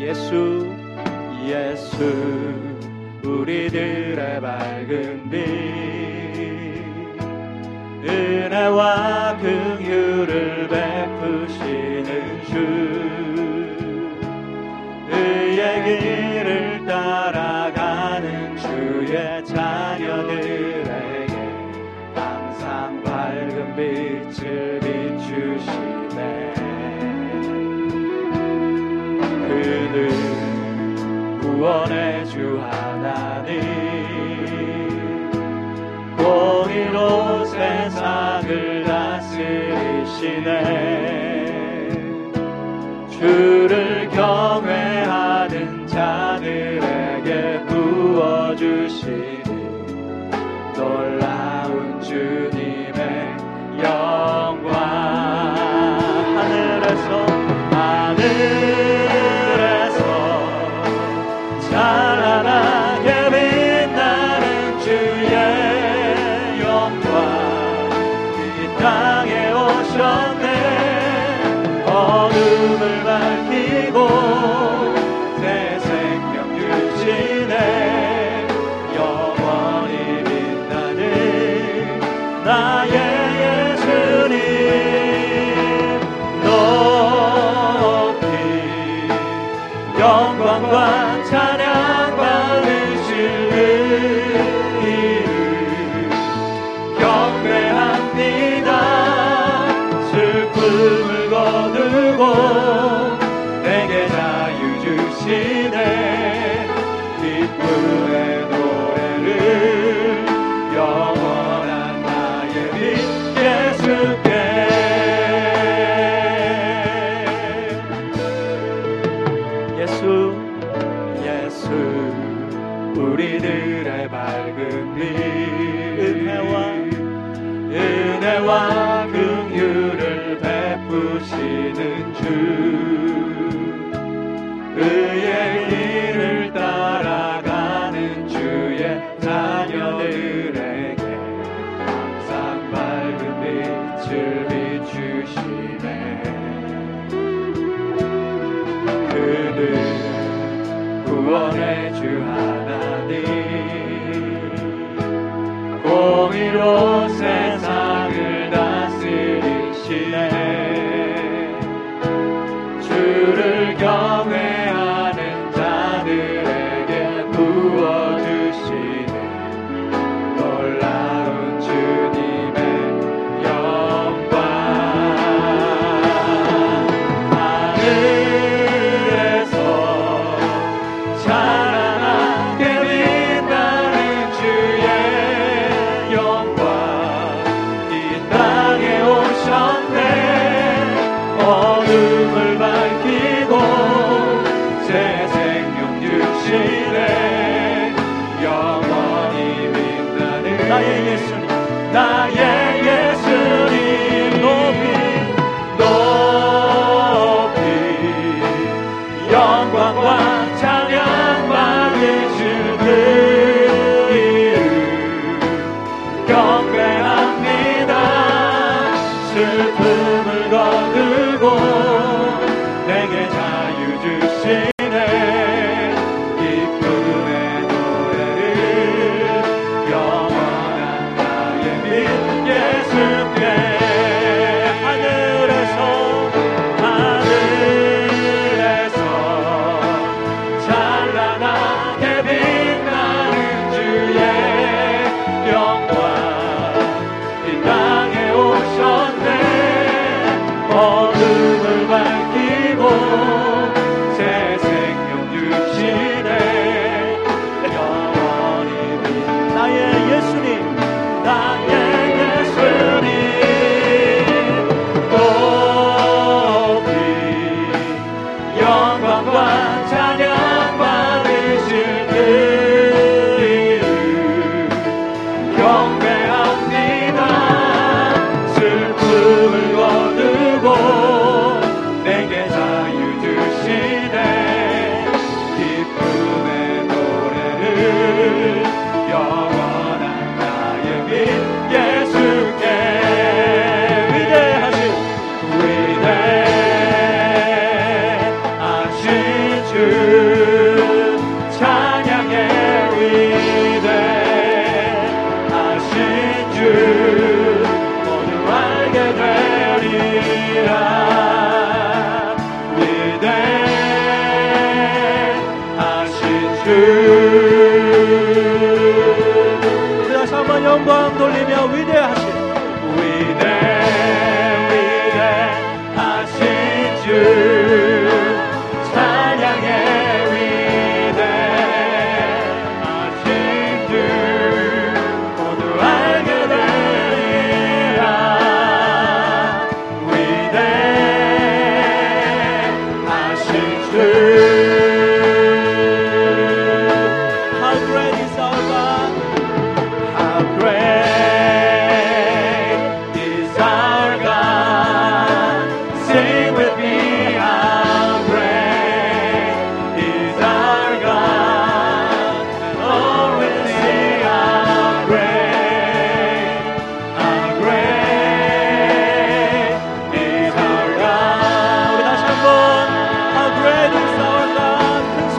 함께 고 거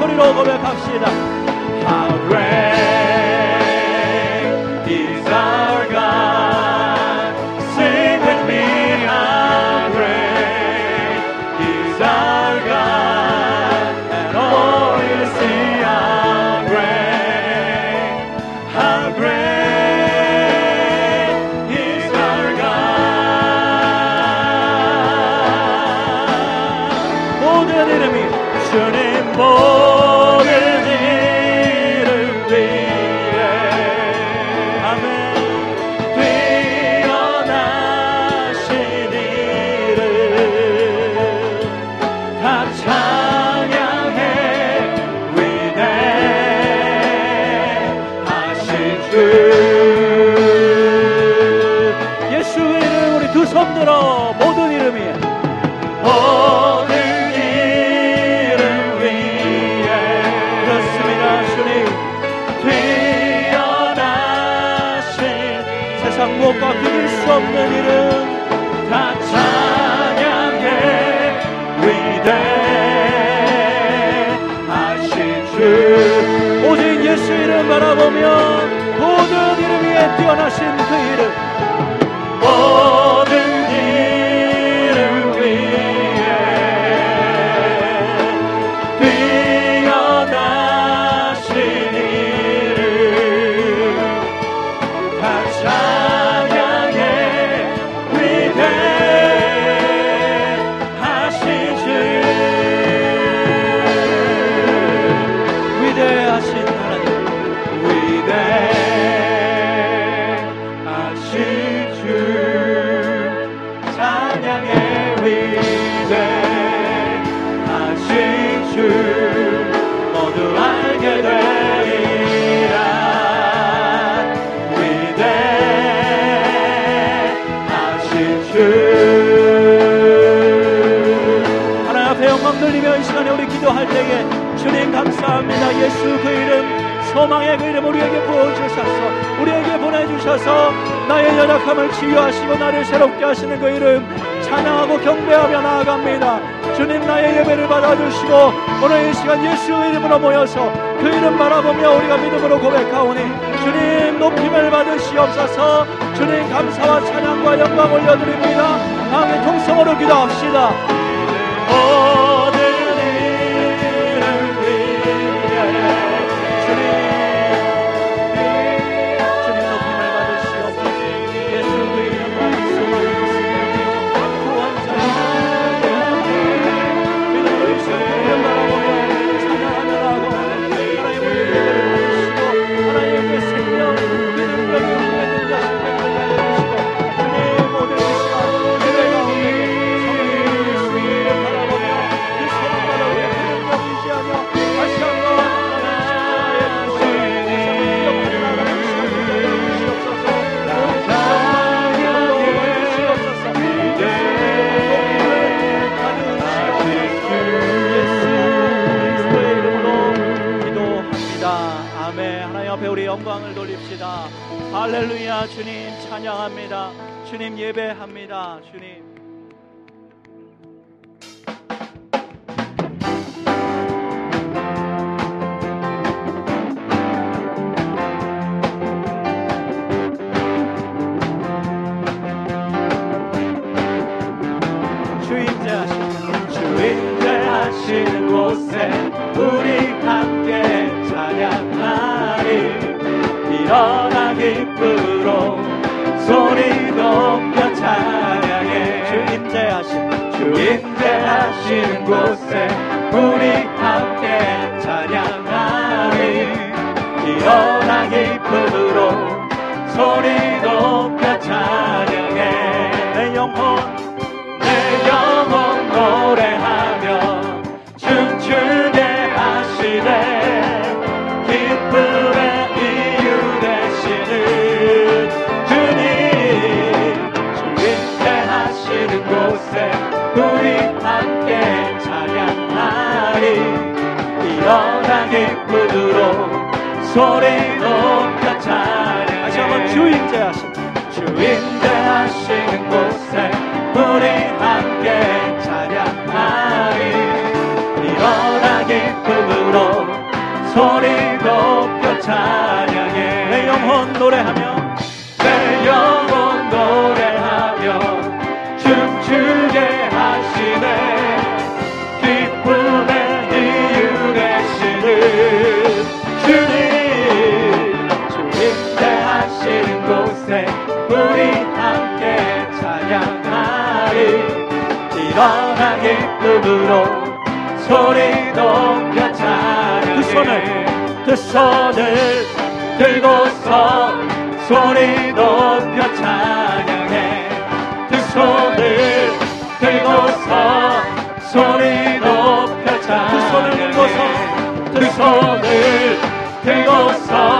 소리로 고백합시다. 감사합니다. 예수 그 이름, 소망의 그 이름 우리에게 부어주셔서, 우리에게 보내주셔서, 나의 연약함을 치유하시고, 나를 새롭게 하시는 그 이름, 찬양하고 경배하며 나아갑니다. 주님 나의 예배를 받아주시고, 오늘 이 시간 예수 이름으로 모여서, 그 이름 바라보며 우리가 믿음으로 고백하오니, 주님 높임을 받으시옵소서, 주님 감사와 찬양과 영광 올려드립니다. 다음에 통성으로 기도합시다. 소리 높여 찬양해 다시 한번 주 임재하신 주 임재하시는 곳에 우리 함께 찬양하리. 일어나 기쁨으로 소리 높여 찬양해. 내 영혼 노래하며 일어나 기쁨으로 소리 높여 찬양해 두 손을 두 손을 들고서 소리 높여 찬양해 두 손을 들고서 소리 높여 찬양해 두 손을 들고서 두 손을 들고서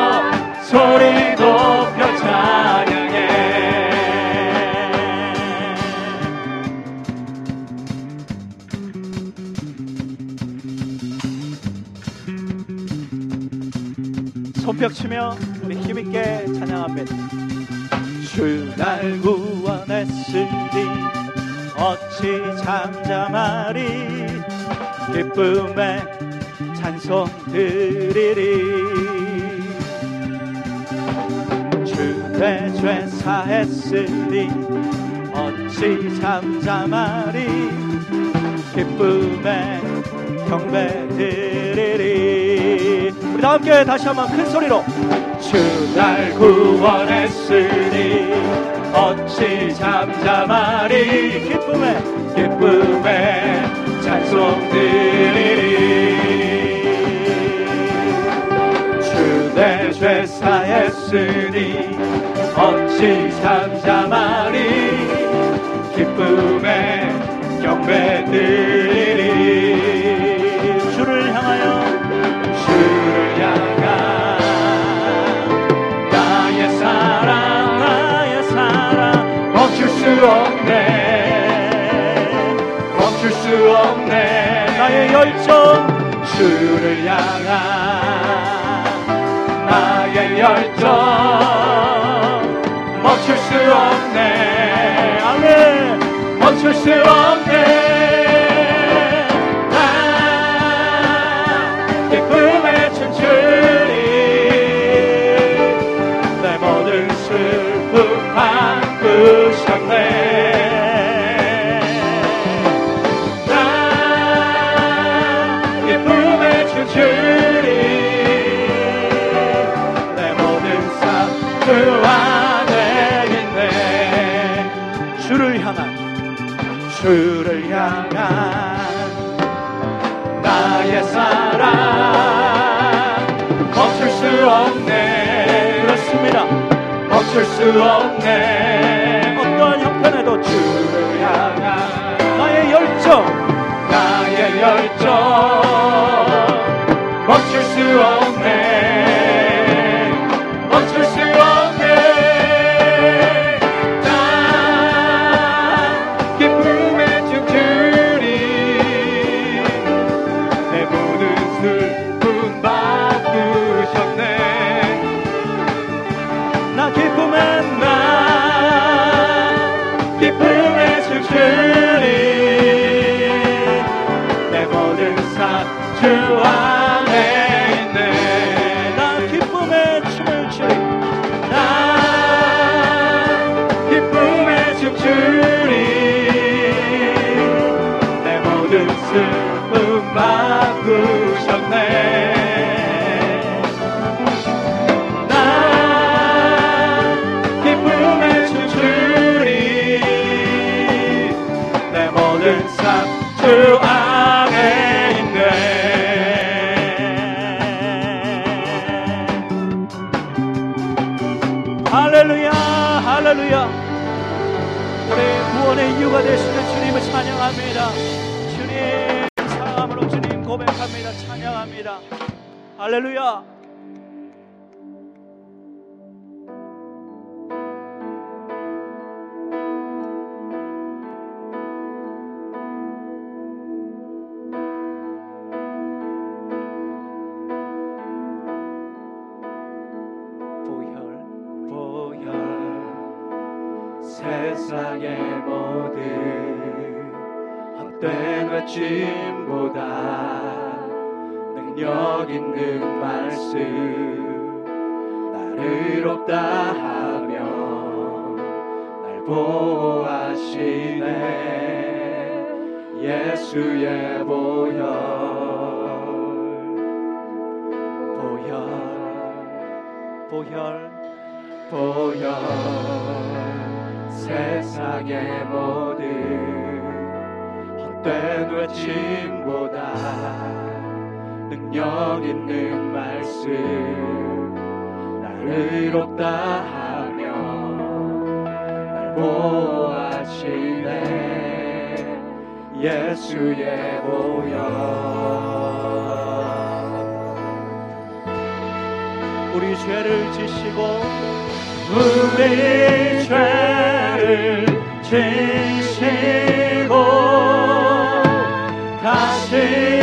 손뼉 치며 우리 힘있게 찬양합니다 주 날 구원했으니 어찌 잠잠하리? 기쁨에 찬송 드리리. 주내 죄 사했으니 어찌 잠잠하리? 기쁨에 경배 드리리 다 함께 다시 한번 큰 소리로. 주 날 구원했으니 어찌 잠잠하리? 기쁨에. 기쁨에 찬송 드리리. 주 내 죄 사했으니 어찌 잠잠하리? 기쁨에 경배 드리리 없네. 멈출 수 없네. 나의 열정 주를 향한 나의 열정. 멈출 수 없네. 아멘. 멈출 수 없네 가 되시는 주님을 찬양합니다. 주님 사랑함으로 주님 고백합니다. 찬양합니다. 할렐루야 세상의 모든 헛된 외침보다 능력 있는 말씀 나를 의롭다 하며 날 보호하시네. 예수의 보혈 보혈 보혈 보혈 세상의 모든 헛된 외침보다 능력 있는 말씀 나를 의롭다 하며 날 보호하시네. 예수의 보혈. 우리 죄를 지시고 우리 죄 를 지시고 다시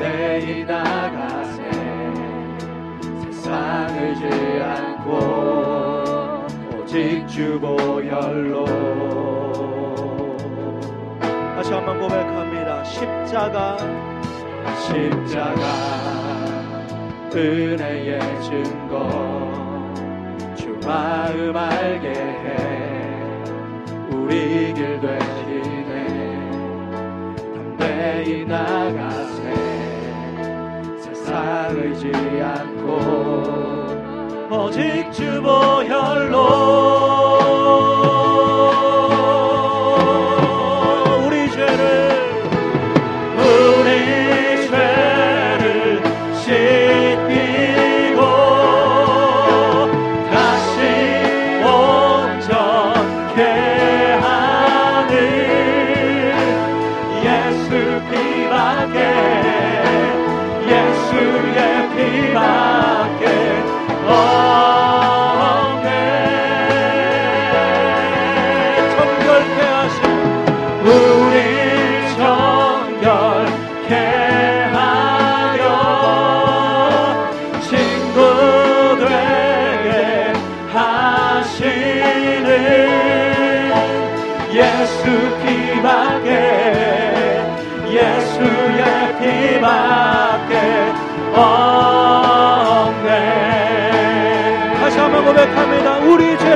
담대히 나가세 세상 의지 않고 오직 주 보혈로. 다시 한번 고백합니다. 십자가. 십자가 은혜의 증거. 주 마음 알게 해. 우리 길 대신에 담대히 나가세 세상 의지 않고 오직 주 보혈로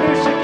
우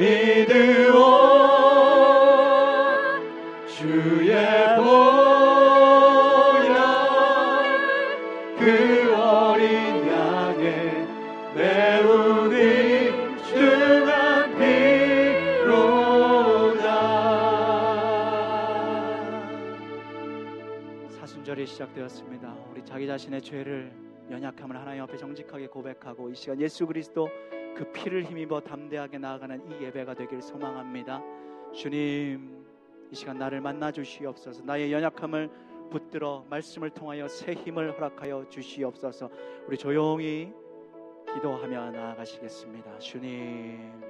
믿으오 주의 그 사순절이 시작되었습니다. 우리 자기 자신의 죄를 연약함을 하나님 앞에 정직하게 고백하고 이 시간 예수 그리스도 그 피를 힘입어 담대하게 나아가는 이 예배가 되길 소망합니다. 주님, 이 시간 나를 만나 주시옵소서. 나의 연약함을 붙들어 말씀을 통하여 새 힘을 허락하여 주시옵소서. 우리 조용히 기도하며 나아가시겠습니다. 주님.